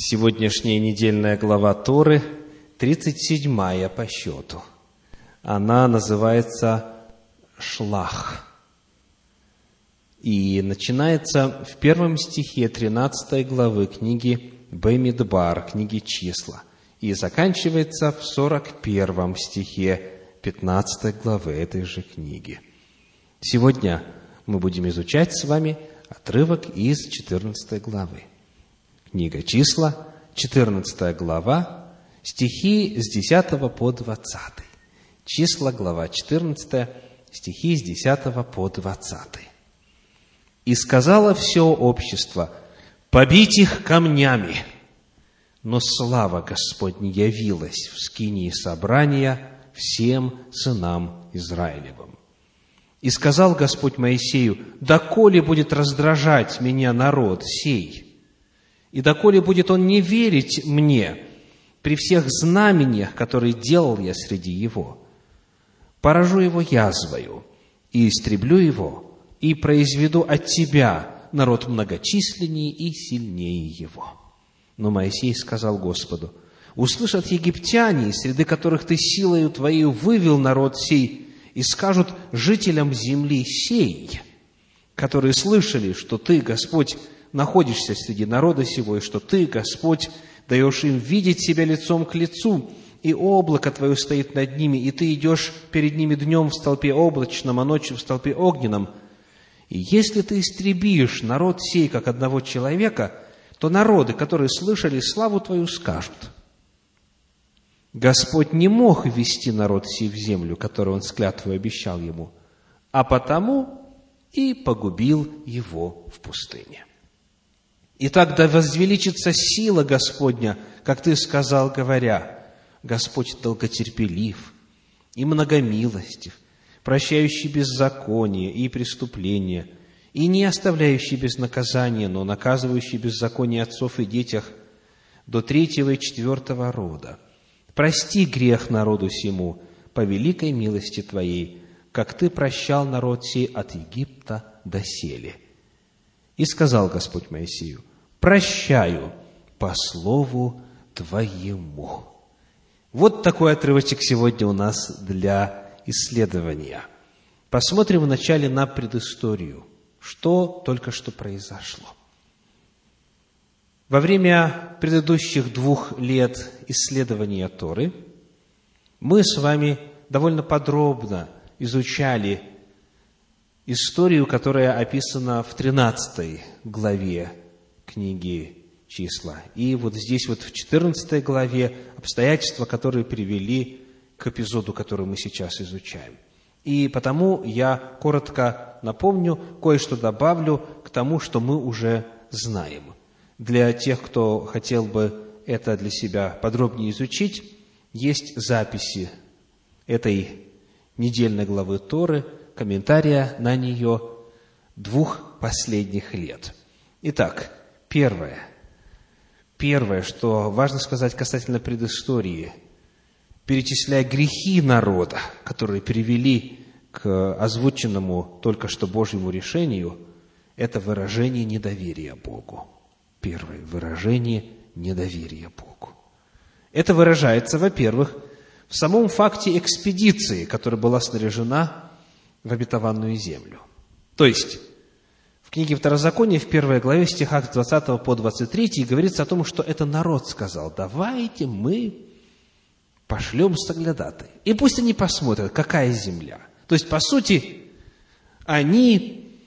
Сегодняшняя недельная глава Торы, 37 по счету. Она называется «Шлах». И начинается в первом стихе 13 главы книги Бемидбар, книги «Числа». И заканчивается в 41 стихе 15 главы этой же книги. Сегодня мы будем изучать с вами отрывок из 14 главы. Книга числа, 14 глава, стихи с 10 по 20. Числа, глава 14, стихи с 10 по 20. «И сказала все общество, побить их камнями, но слава Господня явилась в скинии собрания всем сынам Израилевым. И сказал Господь Моисею, «Доколе будет раздражать меня народ сей?» И доколе будет он не верить мне при всех знамениях, которые делал я среди его, поражу его язвою и истреблю его, и произведу от тебя народ многочисленнее и сильнее его. Но Моисей сказал Господу, услышат египтяне, среди которых ты силою твоей вывел народ сей, и скажут жителям земли сей, которые слышали, что ты, Господь, находишься среди народа сего, и что Ты, Господь, даешь им видеть себя лицом к лицу, и облако Твое стоит над ними, и Ты идешь перед ними днем в столпе облачном, а ночью в столпе огненном. И если Ты истребишь народ сей, как одного человека, то народы, которые слышали славу Твою, скажут, Господь не мог ввести народ сей в землю, которую Он с обещал ему, а потому и погубил его в пустыне. Итак, да возвеличится сила Господня, как ты сказал, говоря, Господь долготерпелив и многомилостив, прощающий беззаконие и преступления, и не оставляющий без наказания, но наказывающий беззаконие отцов и детях до третьего и четвертого рода. Прости грех народу сему по великой милости Твоей, как Ты прощал народ сей от Египта до сели. И сказал Господь Моисею, прощаю по слову Твоему. Вот такой отрывочек сегодня у нас для исследования. Посмотрим вначале на предысторию, что только что произошло. Во время предыдущих двух лет исследования Торы мы с вами довольно подробно изучали историю, которая описана в 13 главе книги числа. И вот здесь вот в 14 главе обстоятельства, которые привели к эпизоду, который мы сейчас изучаем. И потому я коротко напомню, кое-что добавлю к тому, что мы уже знаем. Для тех, кто хотел бы это для себя подробнее изучить, есть записи этой недельной главы Торы, комментария на нее двух последних лет. Итак, Первое. Первое, что важно сказать касательно предыстории, перечисляя грехи народа, которые привели к озвученному только что Божьему решению, это выражение недоверия Богу. Первое – выражение недоверия Богу. Это выражается, во-первых, в самом факте экспедиции, которая была снаряжена в обетованную землю. То есть, в книге Второзакония, в первой главе, стихах с 20 по 23, говорится о том, что это народ сказал, давайте мы пошлем соглядатай. И пусть они посмотрят, какая земля. То есть, по сути, они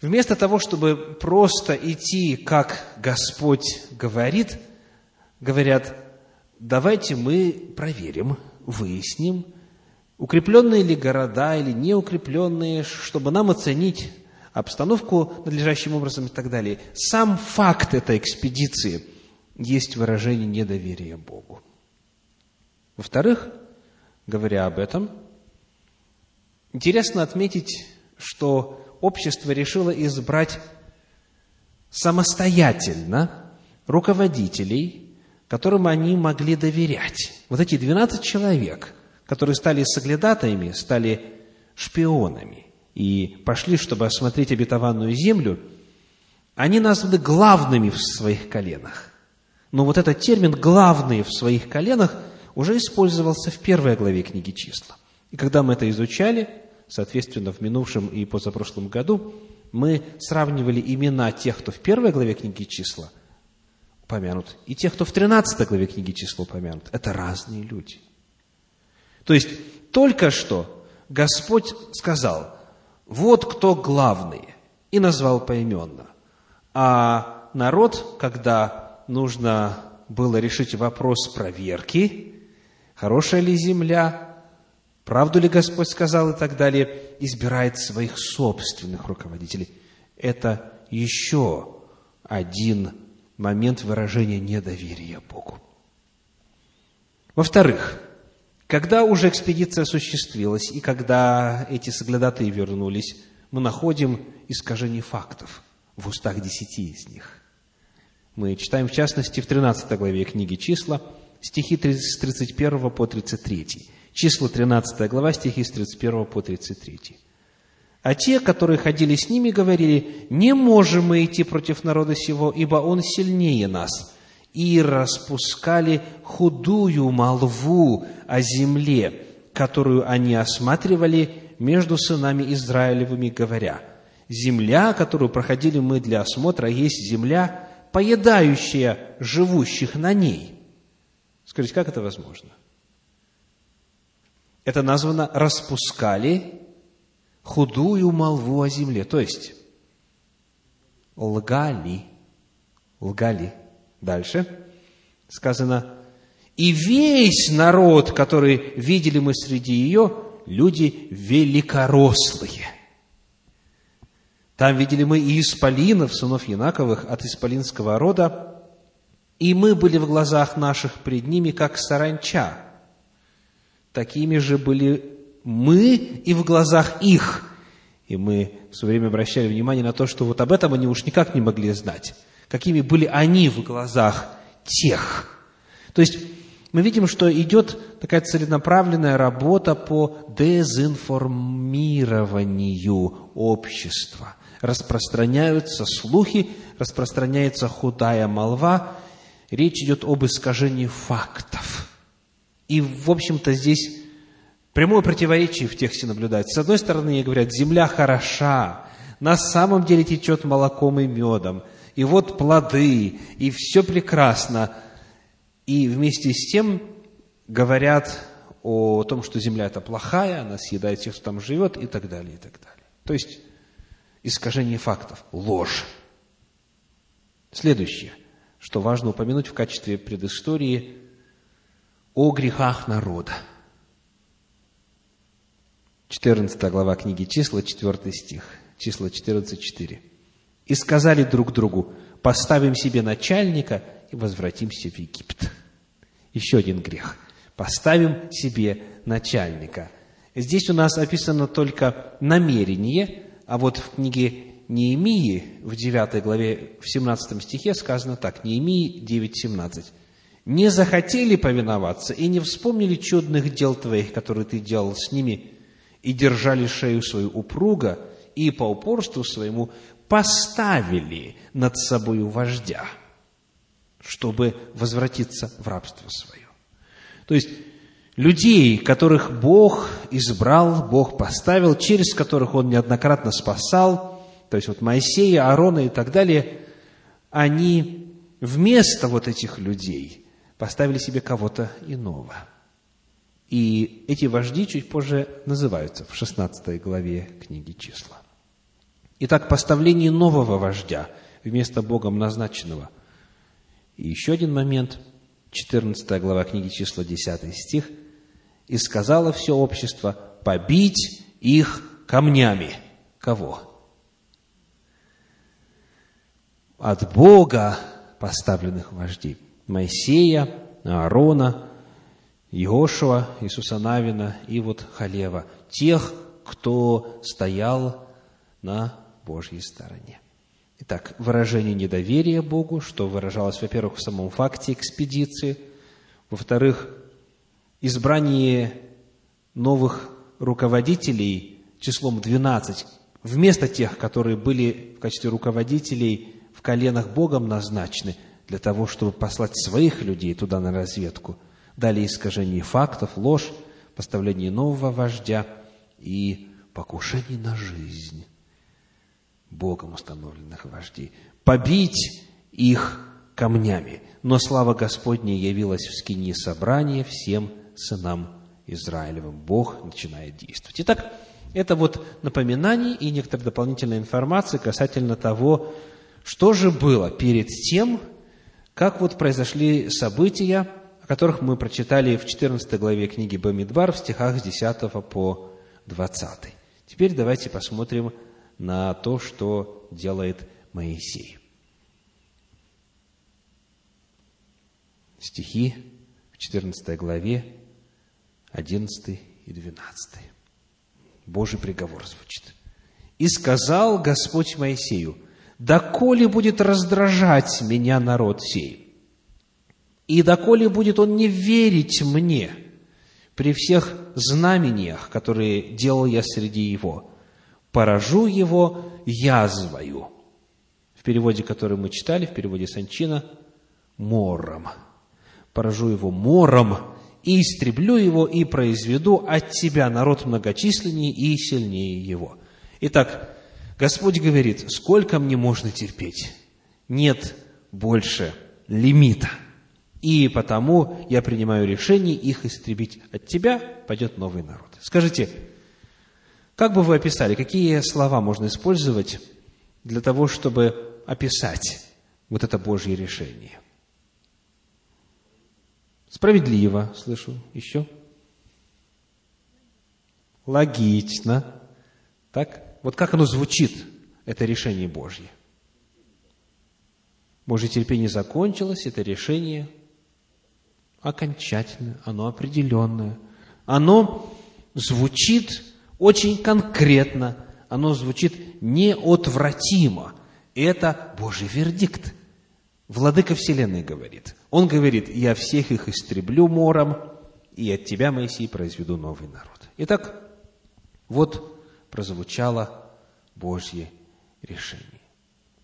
вместо того, чтобы просто идти, как Господь говорит, говорят, давайте мы проверим, выясним, укрепленные ли города или неукрепленные, чтобы нам оценить обстановку надлежащим образом и так далее. Сам факт этой экспедиции есть выражение недоверия Богу. Во-вторых, говоря об этом, интересно отметить, что общество решило избрать самостоятельно руководителей, которым они могли доверять. Вот эти 12 человек, которые стали соглядатаями, стали шпионами и пошли, чтобы осмотреть обетованную землю, они названы главными в своих коленах. Но вот этот термин «главные в своих коленах» уже использовался в первой главе книги «Числа». И когда мы это изучали, соответственно, в минувшем и позапрошлом году, мы сравнивали имена тех, кто в первой главе книги «Числа» упомянут, и тех, кто в 13 главе книги «Числа» упомянут. Это разные люди. То есть, только что Господь сказал, вот кто главные, и назвал поименно. А народ, когда нужно было решить вопрос проверки, хорошая ли земля, правду ли Господь сказал и так далее, избирает своих собственных руководителей. Это еще один момент выражения недоверия Богу. Во-вторых, когда уже экспедиция осуществилась, и когда эти соглядатые вернулись, мы находим искажение фактов в устах десяти из них. Мы читаем, в частности, в 13 главе книги «Числа», стихи с 31 по 33. Числа 13 глава, стихи с 31 по 33. А те, которые ходили с ними, говорили, «Не можем мы идти против народа сего, ибо он сильнее нас» и распускали худую молву о земле, которую они осматривали между сынами Израилевыми, говоря, «Земля, которую проходили мы для осмотра, есть земля, поедающая живущих на ней». Скажите, как это возможно? Это названо «распускали худую молву о земле», то есть лгали, лгали – Дальше сказано, и весь народ, который видели мы среди ее, люди великорослые. Там видели мы и исполинов, сынов Янаковых, от исполинского рода, и мы были в глазах наших пред ними, как саранча. Такими же были мы и в глазах их. И мы в свое время обращали внимание на то, что вот об этом они уж никак не могли знать какими были они в глазах тех. То есть мы видим, что идет такая целенаправленная работа по дезинформированию общества. Распространяются слухи, распространяется худая молва, речь идет об искажении фактов. И, в общем-то, здесь прямое противоречие в тексте наблюдается. С одной стороны, говорят, земля хороша, на самом деле течет молоком и медом – и вот плоды, и все прекрасно. И вместе с тем говорят о том, что земля это плохая, она съедает тех, кто там живет, и так далее, и так далее. То есть искажение фактов, ложь. Следующее, что важно упомянуть в качестве предыстории о грехах народа. 14 глава книги числа, 4 стих, числа 14, 4 и сказали друг другу, поставим себе начальника и возвратимся в Египет. Еще один грех. Поставим себе начальника. Здесь у нас описано только намерение, а вот в книге Неемии, в 9 главе, в 17 стихе сказано так, Неемии 9.17. «Не захотели повиноваться и не вспомнили чудных дел твоих, которые ты делал с ними, и держали шею свою упруга, и по упорству своему поставили над собою вождя, чтобы возвратиться в рабство свое. То есть, людей, которых Бог избрал, Бог поставил, через которых Он неоднократно спасал, то есть вот Моисея, Аарона и так далее, они вместо вот этих людей поставили себе кого-то иного. И эти вожди чуть позже называются в 16 главе книги числа. Итак, поставление нового вождя вместо Богом назначенного. И еще один момент, 14 глава книги числа, 10 стих. «И сказала все общество, побить их камнями». Кого? От Бога поставленных вождей. Моисея, Аарона, Иошуа, Иисуса Навина и вот Халева. Тех, кто стоял на Божьей стороне. Итак, выражение недоверия Богу, что выражалось, во-первых, в самом факте экспедиции, во-вторых, избрание новых руководителей числом 12, вместо тех, которые были в качестве руководителей в коленах Богом назначены, для того, чтобы послать своих людей туда на разведку. Далее искажение фактов, ложь, поставление нового вождя и покушение на жизнь Богом установленных вождей. Побить их камнями. Но слава Господня явилась в скине собрания всем сынам Израилевым. Бог начинает действовать. Итак, это вот напоминание и некоторая дополнительная информация касательно того, что же было перед тем, как вот произошли события, о которых мы прочитали в 14 главе книги Бамидбар в стихах с 10 по 20. Теперь давайте посмотрим на то, что делает Моисей. Стихи в 14 главе, 11 и 12. Божий приговор звучит. «И сказал Господь Моисею, доколе будет раздражать меня народ сей, и доколе будет он не верить мне при всех знамениях, которые делал я среди его, поражу его язвою». В переводе, который мы читали, в переводе Санчина, мором. Поражу его мором, и истреблю его, и произведу от тебя народ многочисленнее и сильнее его». Итак, Господь говорит, сколько мне можно терпеть? Нет больше лимита. И потому я принимаю решение их истребить. От тебя пойдет новый народ. Скажите, как бы вы описали, какие слова можно использовать для того, чтобы описать вот это Божье решение? Справедливо, слышу. Еще? Логично. Так? Вот как оно звучит, это решение Божье. Божье терпение закончилось, это решение окончательное, оно определенное. Оно звучит очень конкретно, оно звучит неотвратимо. Это Божий вердикт. Владыка Вселенной говорит. Он говорит, я всех их истреблю мором, и от тебя, Моисей, произведу новый народ. Итак, вот прозвучало Божье решение.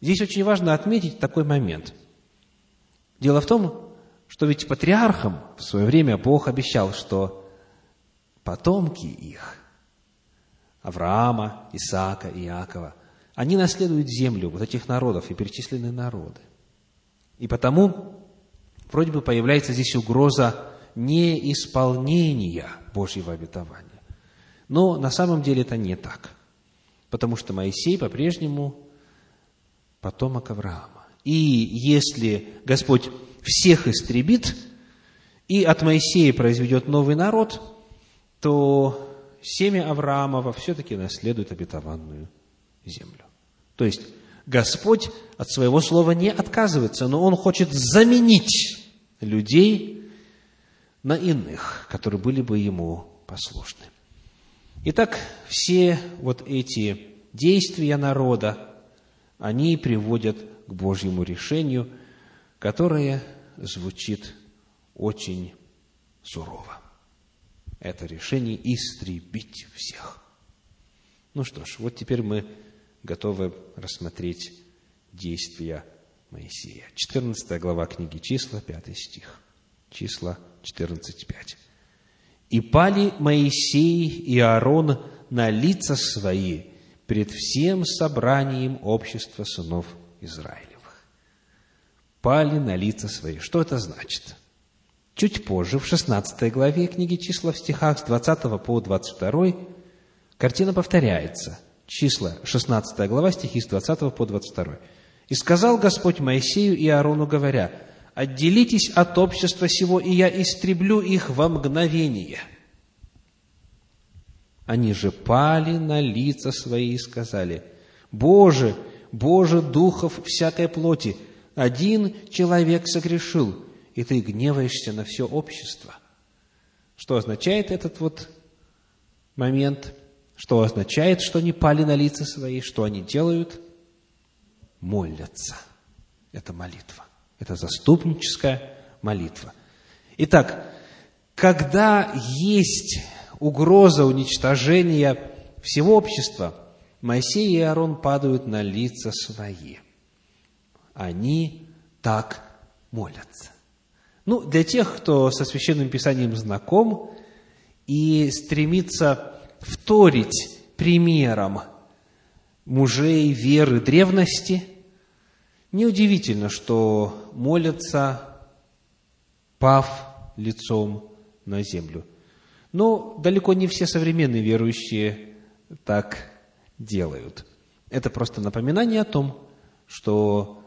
Здесь очень важно отметить такой момент. Дело в том, что ведь патриархам в свое время Бог обещал, что потомки их, Авраама, Исаака Иакова, они наследуют землю вот этих народов и перечисленные народы. И потому вроде бы появляется здесь угроза неисполнения Божьего обетования. Но на самом деле это не так. Потому что Моисей по-прежнему потомок Авраама. И если Господь всех истребит и от Моисея произведет новый народ, то семя Авраамова все-таки наследует обетованную землю. То есть Господь от своего слова не отказывается, но Он хочет заменить людей на иных, которые были бы Ему послушны. Итак, все вот эти действия народа, они приводят к Божьему решению, которое звучит очень сурово. Это решение истребить всех. Ну что ж, вот теперь мы готовы рассмотреть действия Моисея. 14 глава книги числа, 5 стих. Числа 14, 5. «И пали Моисей и Аарон на лица свои пред всем собранием общества сынов Израилевых». Пали на лица свои. Что это значит? Чуть позже, в 16 главе книги числа, в стихах с 20 по 22, картина повторяется – числа, 16 глава, стихи с 20 по 22. «И сказал Господь Моисею и Аарону, говоря, «Отделитесь от общества сего, и я истреблю их во мгновение». Они же пали на лица свои и сказали, «Боже, Боже, духов всякой плоти, один человек согрешил, и ты гневаешься на все общество». Что означает этот вот момент – что означает, что они пали на лица свои, что они делают? Молятся. Это молитва. Это заступническая молитва. Итак, когда есть угроза уничтожения всего общества, Моисей и Аарон падают на лица свои. Они так молятся. Ну, для тех, кто со Священным Писанием знаком и стремится вторить примером мужей веры древности, неудивительно, что молятся, пав лицом на землю. Но далеко не все современные верующие так делают. Это просто напоминание о том, что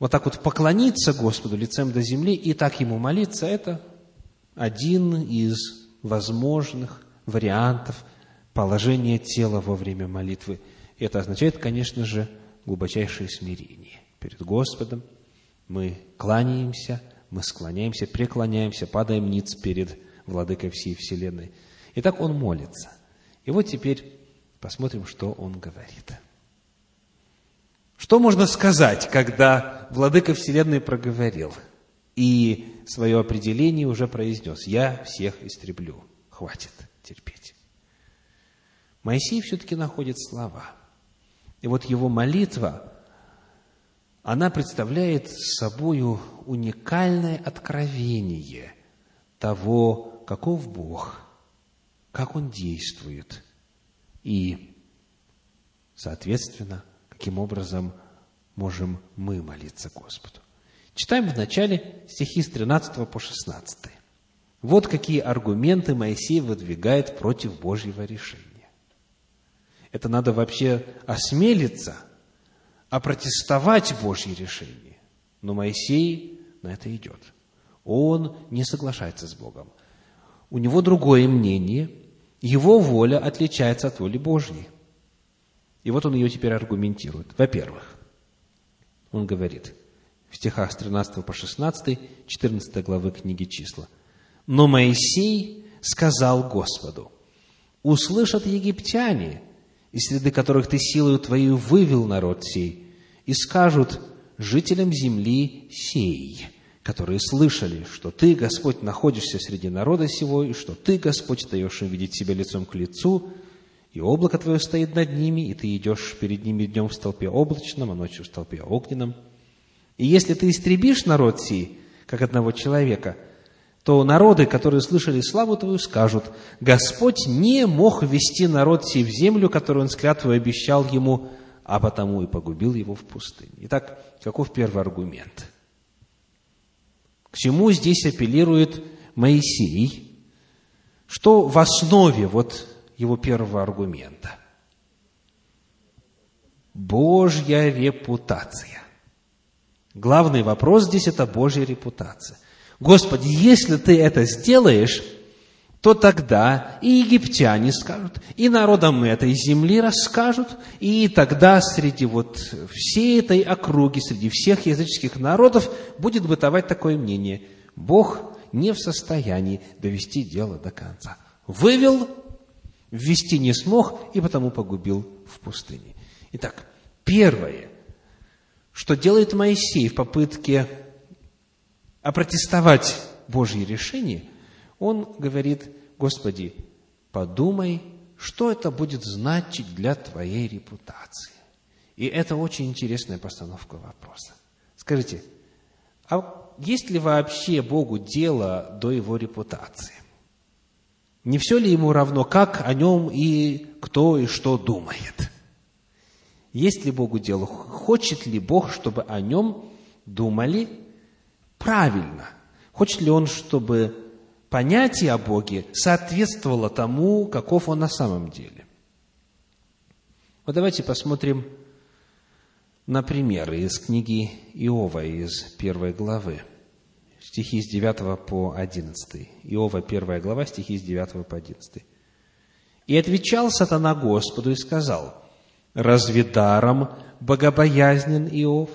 вот так вот поклониться Господу лицем до земли и так Ему молиться, это один из возможных вариантов положения тела во время молитвы. Это означает, конечно же, глубочайшее смирение перед Господом. Мы кланяемся, мы склоняемся, преклоняемся, падаем ниц перед Владыкой всей Вселенной. И так он молится. И вот теперь посмотрим, что он говорит. Что можно сказать, когда Владыка Вселенной проговорил и свое определение уже произнес? Я всех истреблю. Хватит терпеть. Моисей все-таки находит слова. И вот его молитва, она представляет собою уникальное откровение того, каков Бог, как Он действует. И, соответственно, каким образом можем мы молиться Господу. Читаем в начале стихи с 13 по 16. Вот какие аргументы Моисей выдвигает против Божьего решения. Это надо вообще осмелиться, опротестовать Божье решение. Но Моисей на это идет. Он не соглашается с Богом. У него другое мнение, его воля отличается от воли Божьей – и вот он ее теперь аргументирует. Во-первых, он говорит в стихах с 13 по 16, 14 главы книги «Числа». «Но Моисей сказал Господу, услышат египтяне, из среды которых ты силою твою вывел народ сей, и скажут жителям земли сей, которые слышали, что ты, Господь, находишься среди народа сего, и что ты, Господь, даешь им видеть себя лицом к лицу, и облако твое стоит над ними, и ты идешь перед ними днем в столпе облачном, а ночью в столпе огненном. И если ты истребишь народ сей, как одного человека, то народы, которые слышали славу твою, скажут, Господь не мог ввести народ сей в землю, которую он с обещал ему, а потому и погубил его в пустыне. Итак, каков первый аргумент? К чему здесь апеллирует Моисей? Что в основе вот его первого аргумента. Божья репутация. Главный вопрос здесь – это Божья репутация. Господи, если ты это сделаешь, то тогда и египтяне скажут, и народам этой земли расскажут, и тогда среди вот всей этой округи, среди всех языческих народов будет бытовать такое мнение. Бог не в состоянии довести дело до конца. Вывел ввести не смог и потому погубил в пустыне. Итак, первое, что делает Моисей в попытке опротестовать Божье решение, он говорит, Господи, подумай, что это будет значить для твоей репутации. И это очень интересная постановка вопроса. Скажите, а есть ли вообще Богу дело до его репутации? Не все ли ему равно, как о нем и кто и что думает? Есть ли Богу дело? Хочет ли Бог, чтобы о нем думали правильно? Хочет ли Он, чтобы понятие о Боге соответствовало тому, каков Он на самом деле? Вот давайте посмотрим на примеры из книги Иова, из первой главы стихи с 9 по 11. Иова, 1 глава, стихи с 9 по 11. «И отвечал сатана Господу и сказал, «Разве даром богобоязнен Иов?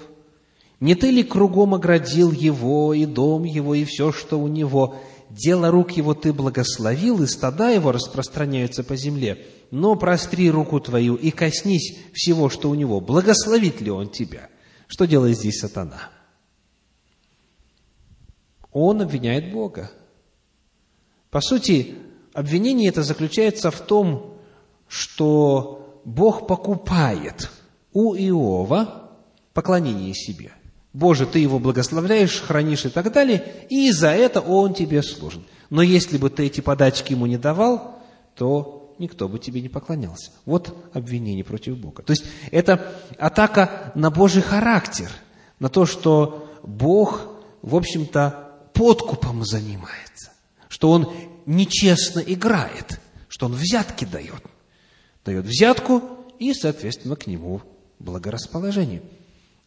Не ты ли кругом оградил его, и дом его, и все, что у него? Дело рук его ты благословил, и стада его распространяются по земле. Но простри руку твою и коснись всего, что у него. Благословит ли он тебя?» Что делает здесь сатана? Он обвиняет Бога. По сути, обвинение это заключается в том, что Бог покупает у Иова поклонение себе. Боже, ты его благословляешь, хранишь и так далее, и за это он тебе служит. Но если бы ты эти подачки ему не давал, то никто бы тебе не поклонялся. Вот обвинение против Бога. То есть это атака на Божий характер, на то, что Бог, в общем-то, подкупом занимается, что Он нечестно играет, что Он взятки дает. Дает взятку и, соответственно, к Нему благорасположение.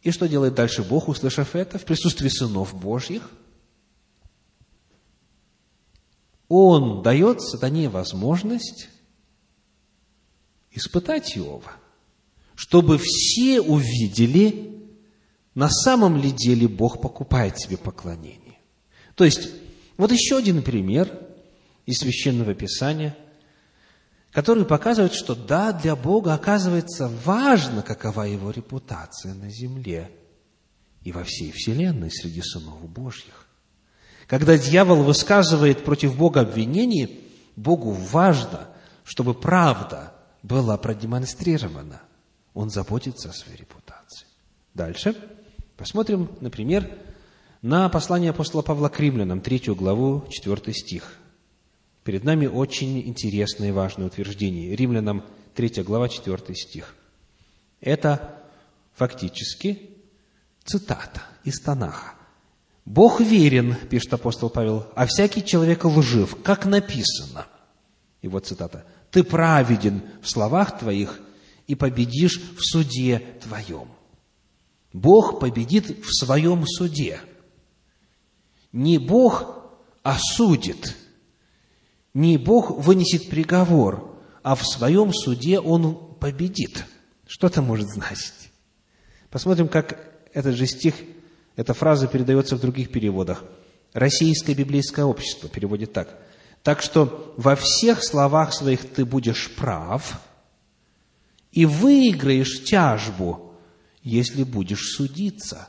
И что делает дальше Бог, услышав это, в присутствии сынов Божьих? Он дает сатане возможность испытать Иова, чтобы все увидели, на самом ли деле Бог покупает себе поклонение. То есть, вот еще один пример из Священного Писания, который показывает, что да, для Бога оказывается важно, какова его репутация на земле и во всей вселенной среди сынов Божьих. Когда дьявол высказывает против Бога обвинение, Богу важно, чтобы правда была продемонстрирована. Он заботится о своей репутации. Дальше посмотрим, например, на послание апостола Павла к римлянам, третью главу, четвертый стих. Перед нами очень интересное и важное утверждение. Римлянам, третья глава, четвертый стих. Это фактически цитата из Танаха. Бог верен, пишет апостол Павел, а всякий человек лжив, как написано. И вот цитата. Ты праведен в словах твоих и победишь в суде твоем. Бог победит в своем суде. Не Бог осудит, не Бог вынесет приговор, а в своем суде Он победит. Что это может значить? Посмотрим, как этот же стих эта фраза передается в других переводах. Российское библейское общество переводит так. Так что во всех словах своих ты будешь прав и выиграешь тяжбу, если будешь судиться.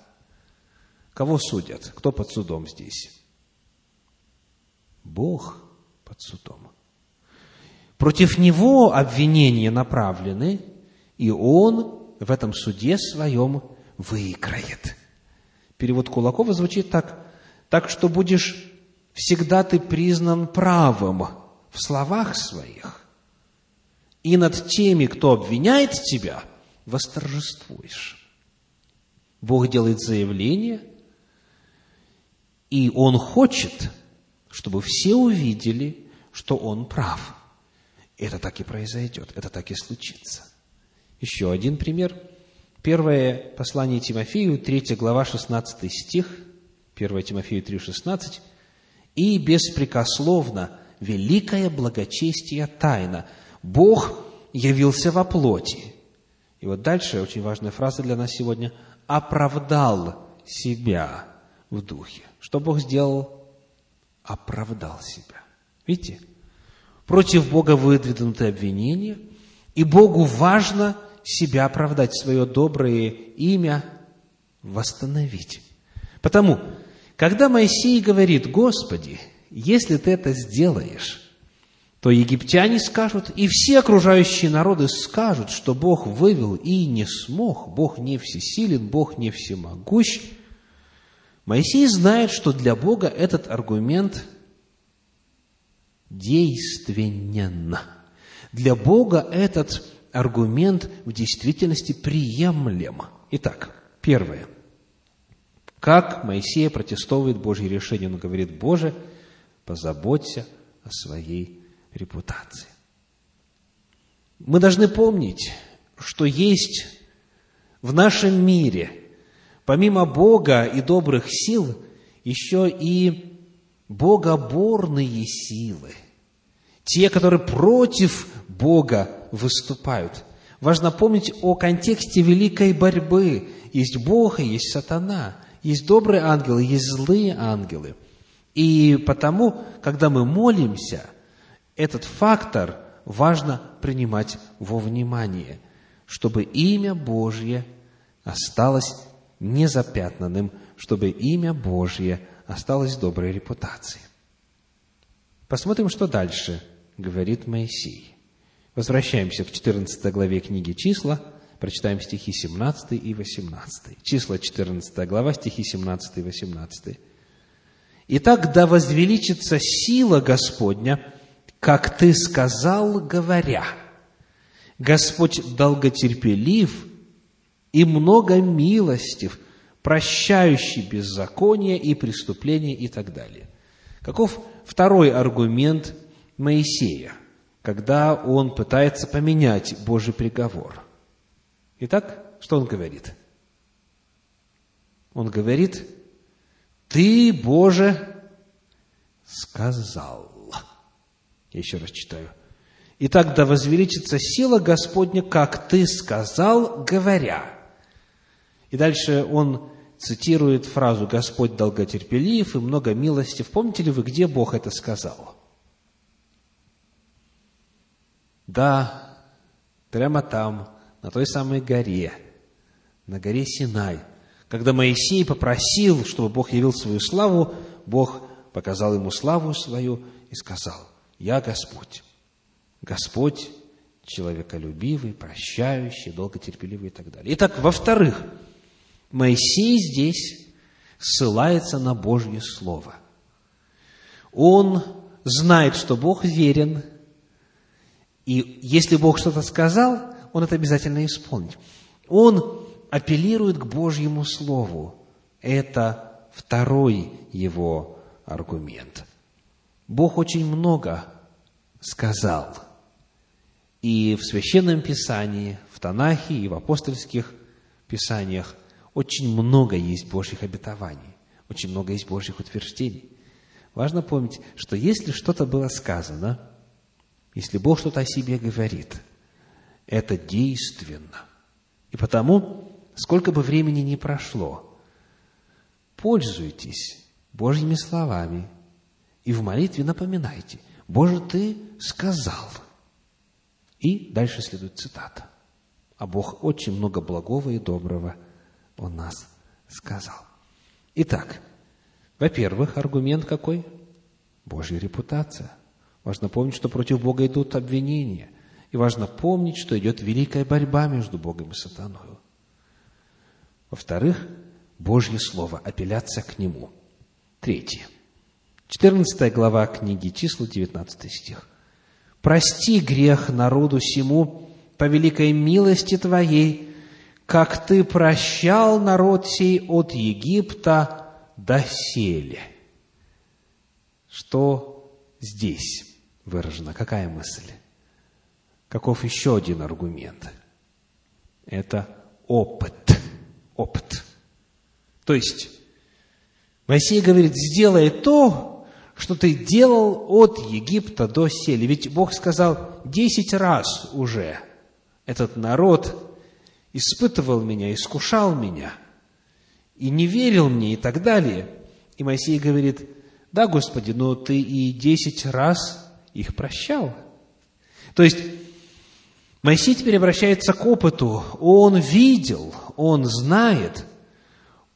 Кого судят? Кто под судом здесь? Бог под судом. Против него обвинения направлены, и он в этом суде своем выиграет. Перевод Кулакова звучит так. Так что будешь всегда ты признан правым в словах своих, и над теми, кто обвиняет тебя, восторжествуешь. Бог делает заявление, и Он хочет, чтобы все увидели, что Он прав. Это так и произойдет, это так и случится. Еще один пример – Первое послание Тимофею, 3 глава, 16 стих, 1 Тимофею 3, 16. «И беспрекословно великое благочестие тайна. Бог явился во плоти». И вот дальше очень важная фраза для нас сегодня. «Оправдал себя в духе». Что Бог сделал? Оправдал себя. Видите? Против Бога выдвинуты обвинения, и Богу важно – себя оправдать, свое доброе имя восстановить. Потому, когда Моисей говорит, Господи, если ты это сделаешь, то египтяне скажут, и все окружающие народы скажут, что Бог вывел и не смог, Бог не всесилен, Бог не всемогущ. Моисей знает, что для Бога этот аргумент действенен. Для Бога этот аргумент в действительности приемлем. Итак, первое. Как Моисей протестовывает Божье решение? Он говорит, Боже, позаботься о своей репутации. Мы должны помнить, что есть в нашем мире, помимо Бога и добрых сил, еще и богоборные силы. Те, которые против Бога выступают. Важно помнить о контексте великой борьбы. Есть Бог и есть сатана. Есть добрые ангелы, есть злые ангелы. И потому, когда мы молимся, этот фактор важно принимать во внимание, чтобы имя Божье осталось незапятнанным, чтобы имя Божье осталось доброй репутацией. Посмотрим, что дальше говорит Моисей. Возвращаемся к 14 главе книги «Числа», Прочитаем стихи 17 и 18. Числа 14 глава, стихи 17 и 18. «Итак, да возвеличится сила Господня, как ты сказал, говоря, Господь долготерпелив и много милостив, прощающий беззаконие и преступления и так далее. Каков второй аргумент Моисея, когда он пытается поменять Божий приговор? Итак, что он говорит? Он говорит, ты, Боже, сказал. Я еще раз читаю. Итак, да возвеличится сила Господня, как ты сказал, говоря. И дальше он цитирует фразу «Господь долготерпелив и много милости». Помните ли вы, где Бог это сказал? Да, прямо там, на той самой горе, на горе Синай. Когда Моисей попросил, чтобы Бог явил свою славу, Бог показал ему славу свою и сказал, «Я Господь, Господь человеколюбивый, прощающий, долготерпеливый и так далее». Итак, во-вторых, Моисей здесь ссылается на Божье Слово. Он знает, что Бог верен, и если Бог что-то сказал, он это обязательно исполнит. Он апеллирует к Божьему Слову. Это второй его аргумент. Бог очень много сказал. И в Священном Писании, в Танахе и в апостольских Писаниях – очень много есть Божьих обетований, очень много есть Божьих утверждений. Важно помнить, что если что-то было сказано, если Бог что-то о себе говорит, это действенно. И потому, сколько бы времени ни прошло, пользуйтесь Божьими словами и в молитве напоминайте, Боже, Ты сказал. И дальше следует цитата. А Бог очень много благого и доброго – он нас сказал. Итак, во-первых, аргумент какой? Божья репутация. Важно помнить, что против Бога идут обвинения. И важно помнить, что идет великая борьба между Богом и сатаной. Во-вторых, Божье Слово, апелляция к Нему. Третье. 14 глава книги числа, 19 стих. «Прости грех народу сему по великой милости Твоей, как ты прощал народ сей от Египта до сели. Что здесь выражено? Какая мысль? Каков еще один аргумент? Это опыт. Опыт. То есть, Моисей говорит, сделай то, что ты делал от Египта до сели. Ведь Бог сказал, десять раз уже этот народ испытывал меня, искушал меня, и не верил мне, и так далее. И Моисей говорит, да, Господи, но ты и десять раз их прощал. То есть, Моисей теперь обращается к опыту. Он видел, он знает,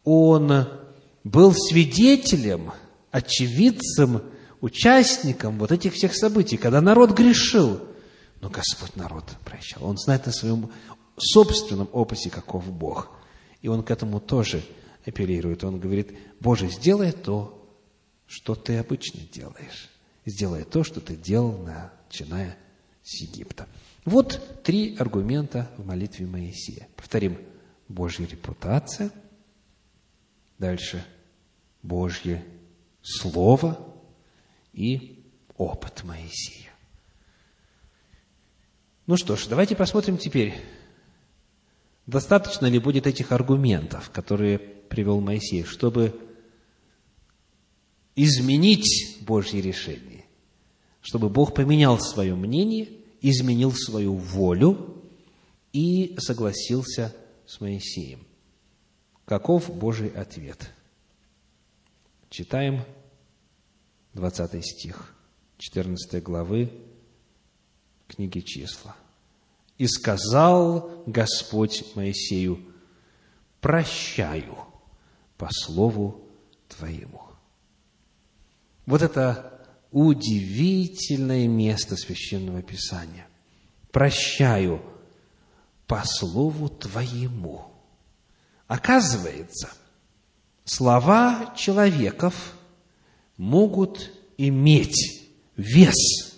он был свидетелем, очевидцем, участником вот этих всех событий, когда народ грешил. Но Господь народ прощал. Он знает на своем собственном опыте, каков Бог. И он к этому тоже апеллирует. Он говорит, Боже, сделай то, что ты обычно делаешь. Сделай то, что ты делал, начиная с Египта. Вот три аргумента в молитве Моисея. Повторим. Божья репутация. Дальше. Божье Слово и опыт Моисея. Ну что ж, давайте посмотрим теперь Достаточно ли будет этих аргументов, которые привел Моисей, чтобы изменить Божье решение, чтобы Бог поменял свое мнение, изменил свою волю и согласился с Моисеем. Каков Божий ответ? Читаем 20 стих 14 главы книги «Числа». И сказал Господь Моисею, прощаю по слову Твоему. Вот это удивительное место Священного Писания. Прощаю по слову Твоему». Оказывается, слова человеков могут иметь вес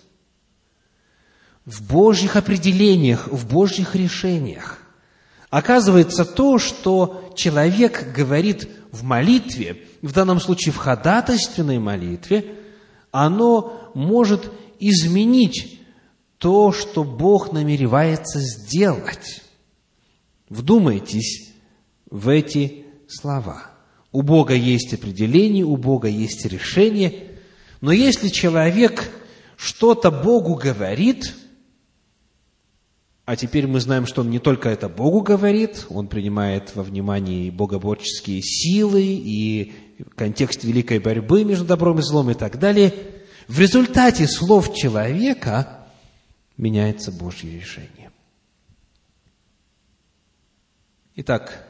в Божьих определениях, в Божьих решениях. Оказывается, то, что человек говорит в молитве, в данном случае в ходатайственной молитве, оно может изменить то, что Бог намеревается сделать. Вдумайтесь в эти слова. У Бога есть определение, у Бога есть решение, но если человек что-то Богу говорит, а теперь мы знаем, что он не только это Богу говорит, он принимает во внимание и богоборческие силы, и контекст великой борьбы между добром и злом и так далее. В результате слов человека меняется Божье решение. Итак,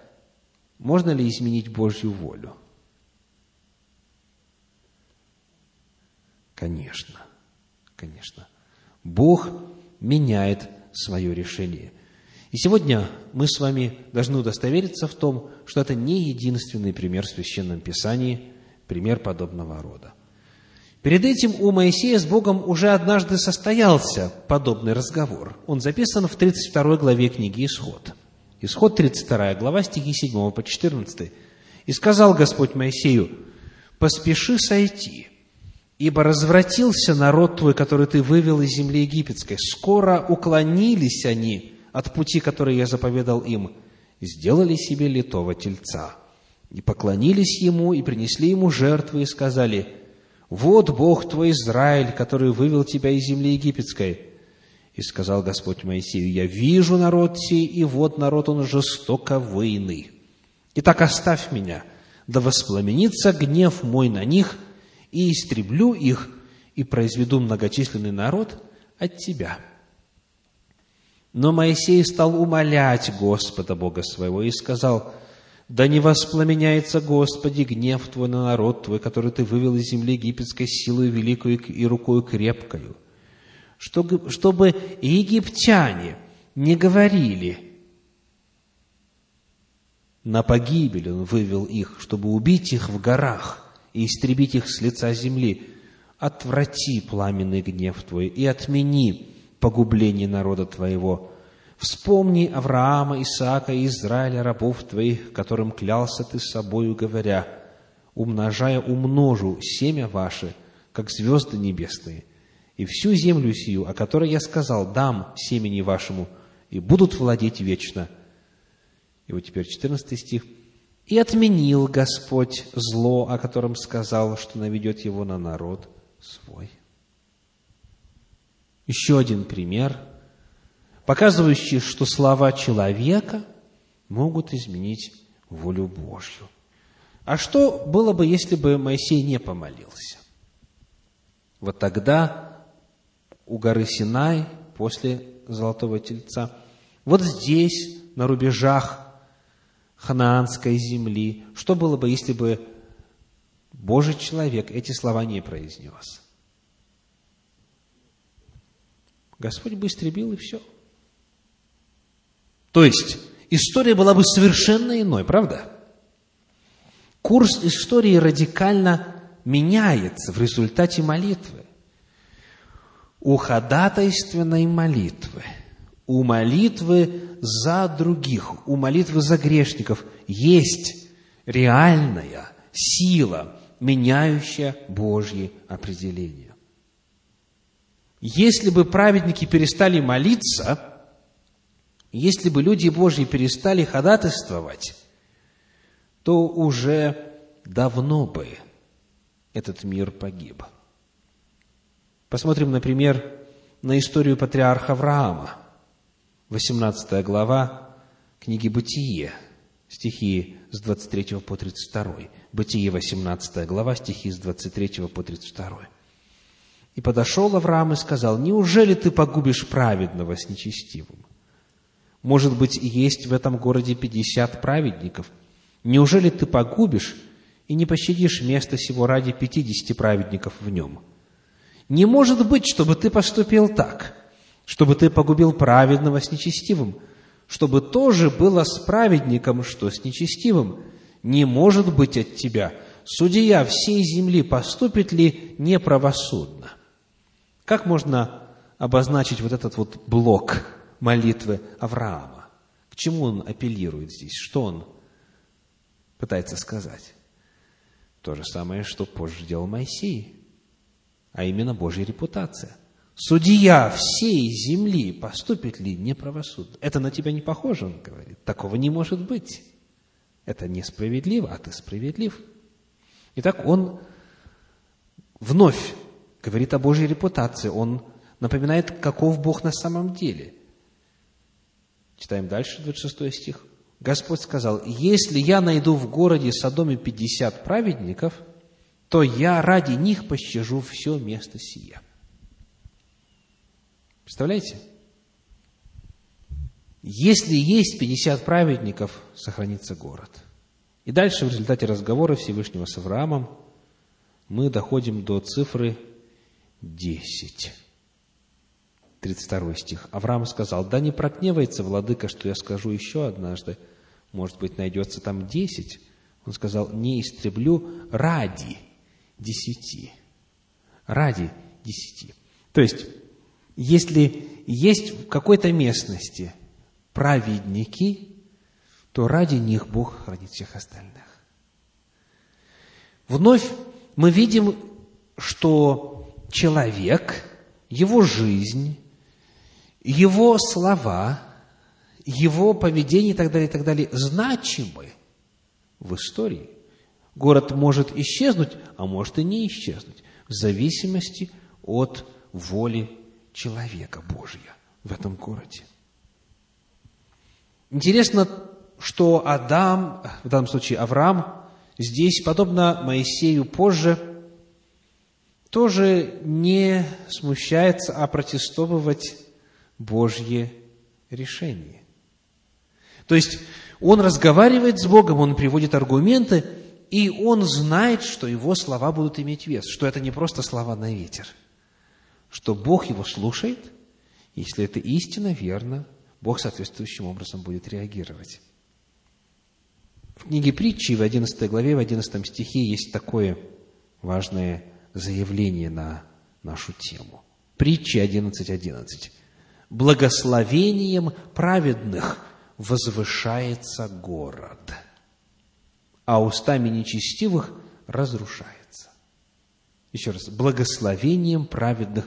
можно ли изменить Божью волю? Конечно, конечно. Бог меняет свое решение. И сегодня мы с вами должны удостовериться в том, что это не единственный пример в Священном Писании, пример подобного рода. Перед этим у Моисея с Богом уже однажды состоялся подобный разговор. Он записан в 32 главе книги «Исход». Исход 32 глава, стихи 7 по 14. «И сказал Господь Моисею, поспеши сойти, Ибо развратился народ твой, который ты вывел из земли египетской. Скоро уклонились они от пути, который я заповедал им, сделали себе литого тельца. И поклонились ему, и принесли ему жертвы, и сказали, «Вот Бог твой Израиль, который вывел тебя из земли египетской». И сказал Господь Моисею, «Я вижу народ сей, и вот народ он жестоко выйный. Итак, оставь меня, да воспламенится гнев мой на них, и истреблю их, и произведу многочисленный народ от тебя». Но Моисей стал умолять Господа Бога своего и сказал, «Да не воспламеняется, Господи, гнев Твой на народ Твой, который Ты вывел из земли египетской силой великой и рукою крепкою, чтобы египтяне не говорили, на погибель Он вывел их, чтобы убить их в горах, и истребить их с лица земли. Отврати пламенный гнев Твой и отмени погубление народа Твоего. Вспомни Авраама, Исаака и Израиля, рабов Твоих, которым клялся Ты собою, говоря, умножая умножу семя ваше, как звезды небесные, и всю землю сию, о которой я сказал, дам семени вашему, и будут владеть вечно. И вот теперь 14 стих. И отменил Господь зло, о котором сказал, что наведет его на народ свой. Еще один пример, показывающий, что слова человека могут изменить волю Божью. А что было бы, если бы Моисей не помолился? Вот тогда у горы Синай, после Золотого Тельца, вот здесь, на рубежах ханаанской земли. Что было бы, если бы Божий человек эти слова не произнес? Господь бы истребил, и все. То есть, история была бы совершенно иной, правда? Курс истории радикально меняется в результате молитвы. У ходатайственной молитвы – у молитвы за других, у молитвы за грешников есть реальная сила, меняющая Божьи определения. Если бы праведники перестали молиться, если бы люди Божьи перестали ходатайствовать, то уже давно бы этот мир погиб. Посмотрим, например, на историю патриарха Авраама – 18 глава книги «Бытие», стихи с 23 по 32. Бытие, 18 глава, стихи с 23 по 32. «И подошел Авраам и сказал, «Неужели ты погубишь праведного с нечестивым? Может быть, есть в этом городе пятьдесят праведников. Неужели ты погубишь и не пощадишь место сего ради пятидесяти праведников в нем? Не может быть, чтобы ты поступил так» чтобы ты погубил праведного с нечестивым. чтобы тоже было с праведником, что с нечестивым. Не может быть от тебя. Судья всей земли поступит ли неправосудно? Как можно обозначить вот этот вот блок молитвы Авраама? К чему он апеллирует здесь? Что он пытается сказать? То же самое, что позже делал Моисей, а именно Божья репутация – судья всей земли поступит ли неправосудно? Это на тебя не похоже, он говорит. Такого не может быть. Это несправедливо, а ты справедлив. Итак, он вновь говорит о Божьей репутации. Он напоминает, каков Бог на самом деле. Читаем дальше, 26 стих. Господь сказал, «Если я найду в городе Содоме пятьдесят праведников, то я ради них пощажу все место сия». Представляете? Если есть 50 праведников, сохранится город. И дальше в результате разговора Всевышнего с Авраамом мы доходим до цифры 10. 32 стих. Авраам сказал, да не прогневается владыка, что я скажу еще однажды, может быть, найдется там 10. Он сказал, не истреблю ради десяти. Ради десяти. То есть, если есть в какой-то местности праведники, то ради них Бог хранит всех остальных. Вновь мы видим, что человек, его жизнь, его слова, его поведение и так далее, и так далее значимы в истории. Город может исчезнуть, а может и не исчезнуть, в зависимости от воли человека Божья в этом городе. Интересно, что Адам, в данном случае Авраам, здесь, подобно Моисею позже, тоже не смущается опротестовывать Божье решение. То есть, он разговаривает с Богом, он приводит аргументы, и он знает, что его слова будут иметь вес, что это не просто слова на ветер – что Бог его слушает, если это истина, верно, Бог соответствующим образом будет реагировать. В книге притчи в 11 главе, в 11 стихе есть такое важное заявление на нашу тему. Притчи 11.11. 11. «Благословением праведных возвышается город, а устами нечестивых разрушается». Еще раз, благословением праведных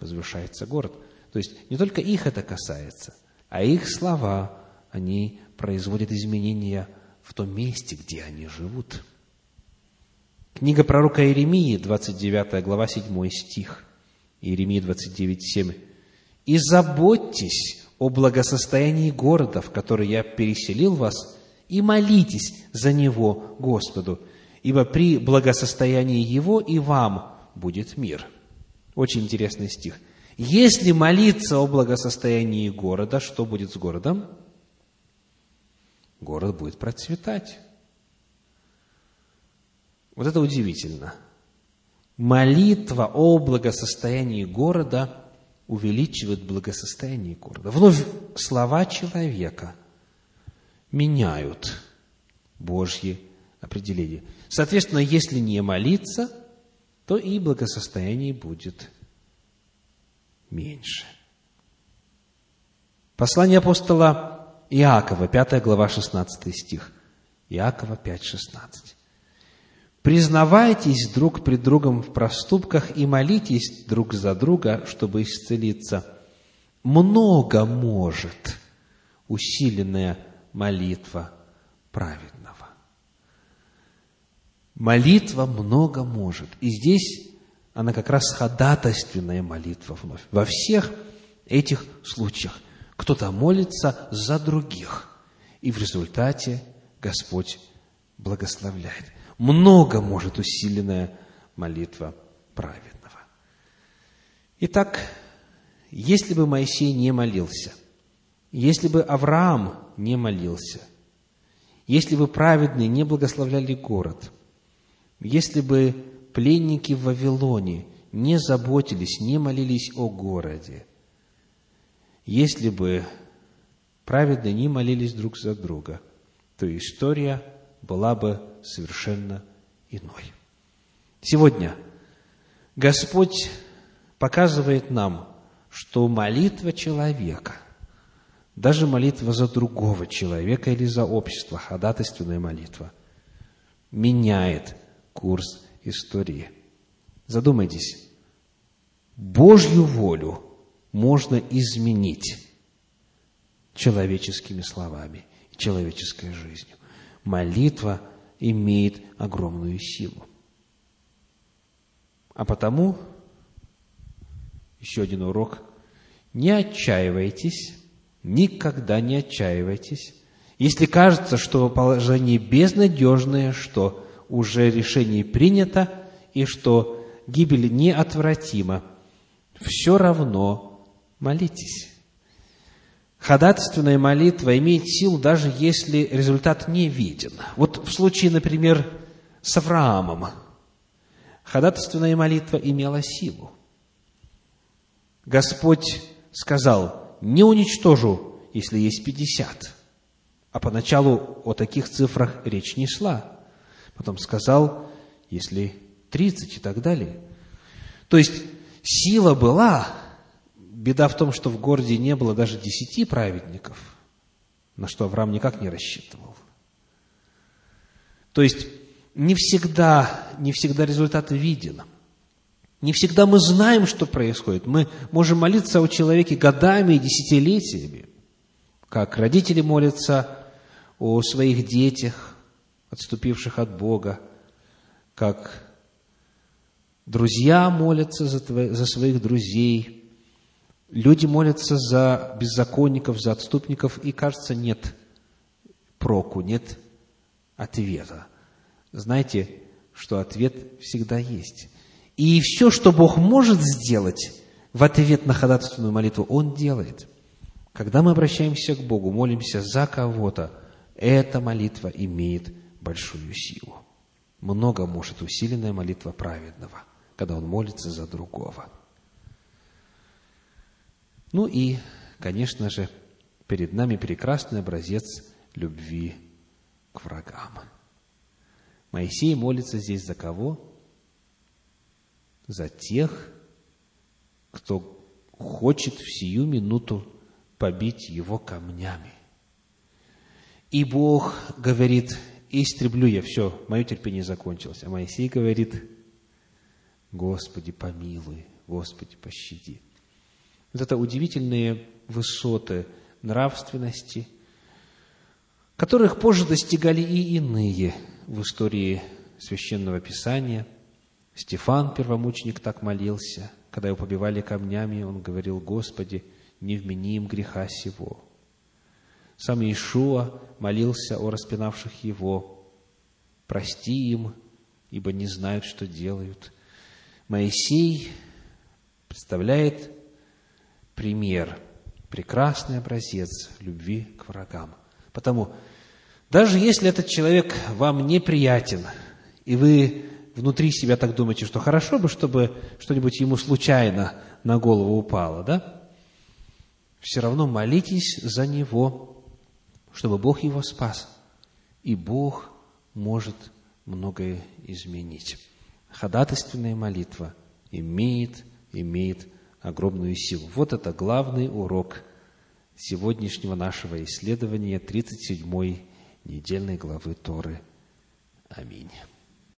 возвышается город. То есть не только их это касается, а их слова, они производят изменения в том месте, где они живут. Книга пророка Иеремии, 29 глава, 7 стих. Иеремия 29, 7. «И заботьтесь о благосостоянии города, в который я переселил вас, и молитесь за него Господу, ибо при благосостоянии его и вам будет мир». Очень интересный стих. Если молиться о благосостоянии города, что будет с городом? Город будет процветать. Вот это удивительно. Молитва о благосостоянии города увеличивает благосостояние города. Вновь слова человека меняют Божье определение. Соответственно, если не молиться, то и благосостояние будет меньше. Послание апостола Иакова, 5 глава, 16 стих. Иакова 5, 16. «Признавайтесь друг пред другом в проступках и молитесь друг за друга, чтобы исцелиться. Много может усиленная молитва праведного». Молитва много может. И здесь она как раз ходатайственная молитва вновь. Во всех этих случаях кто-то молится за других, и в результате Господь благословляет. Много может усиленная молитва праведного. Итак, если бы Моисей не молился, если бы Авраам не молился, если бы праведные не благословляли город, если бы пленники в Вавилоне не заботились, не молились о городе, если бы праведные не молились друг за друга, то история была бы совершенно иной. Сегодня Господь показывает нам, что молитва человека, даже молитва за другого человека или за общество, ходатайственная молитва, меняет курс истории. Задумайтесь, Божью волю можно изменить человеческими словами, человеческой жизнью. Молитва имеет огромную силу. А потому, еще один урок, не отчаивайтесь, никогда не отчаивайтесь. Если кажется, что положение безнадежное, что уже решение принято и что гибель неотвратима, все равно молитесь. Ходатайственная молитва имеет силу, даже если результат не виден. Вот в случае, например, с Авраамом, ходатайственная молитва имела силу. Господь сказал, не уничтожу, если есть пятьдесят. А поначалу о таких цифрах речь не шла. Потом сказал, если тридцать и так далее. То есть, сила была, Беда в том, что в городе не было даже десяти праведников, на что Авраам никак не рассчитывал. То есть, не всегда, не всегда результат виден. Не всегда мы знаем, что происходит. Мы можем молиться о человеке годами и десятилетиями, как родители молятся о своих детях, отступивших от Бога, как друзья молятся за, твои, за своих друзей – Люди молятся за беззаконников, за отступников, и, кажется, нет проку, нет ответа. Знаете, что ответ всегда есть. И все, что Бог может сделать в ответ на ходатайственную молитву, Он делает. Когда мы обращаемся к Богу, молимся за кого-то, эта молитва имеет большую силу. Много может усиленная молитва праведного, когда он молится за другого. Ну и, конечно же, перед нами прекрасный образец любви к врагам. Моисей молится здесь за кого? За тех, кто хочет в сию минуту побить его камнями. И Бог говорит, истреблю я, все, мое терпение закончилось. А Моисей говорит, Господи, помилуй, Господи, пощади. Вот это удивительные высоты нравственности, которых позже достигали и иные в истории Священного Писания. Стефан, первомученик, так молился. Когда его побивали камнями, он говорил, «Господи, не вмени им греха сего». Сам Иешуа молился о распинавших его, «Прости им, ибо не знают, что делают». Моисей представляет пример, прекрасный образец любви к врагам. Потому, даже если этот человек вам неприятен, и вы внутри себя так думаете, что хорошо бы, чтобы что-нибудь ему случайно на голову упало, да? Все равно молитесь за него, чтобы Бог его спас. И Бог может многое изменить. Ходатайственная молитва имеет, имеет огромную силу. Вот это главный урок сегодняшнего нашего исследования 37-й недельной главы Торы. Аминь.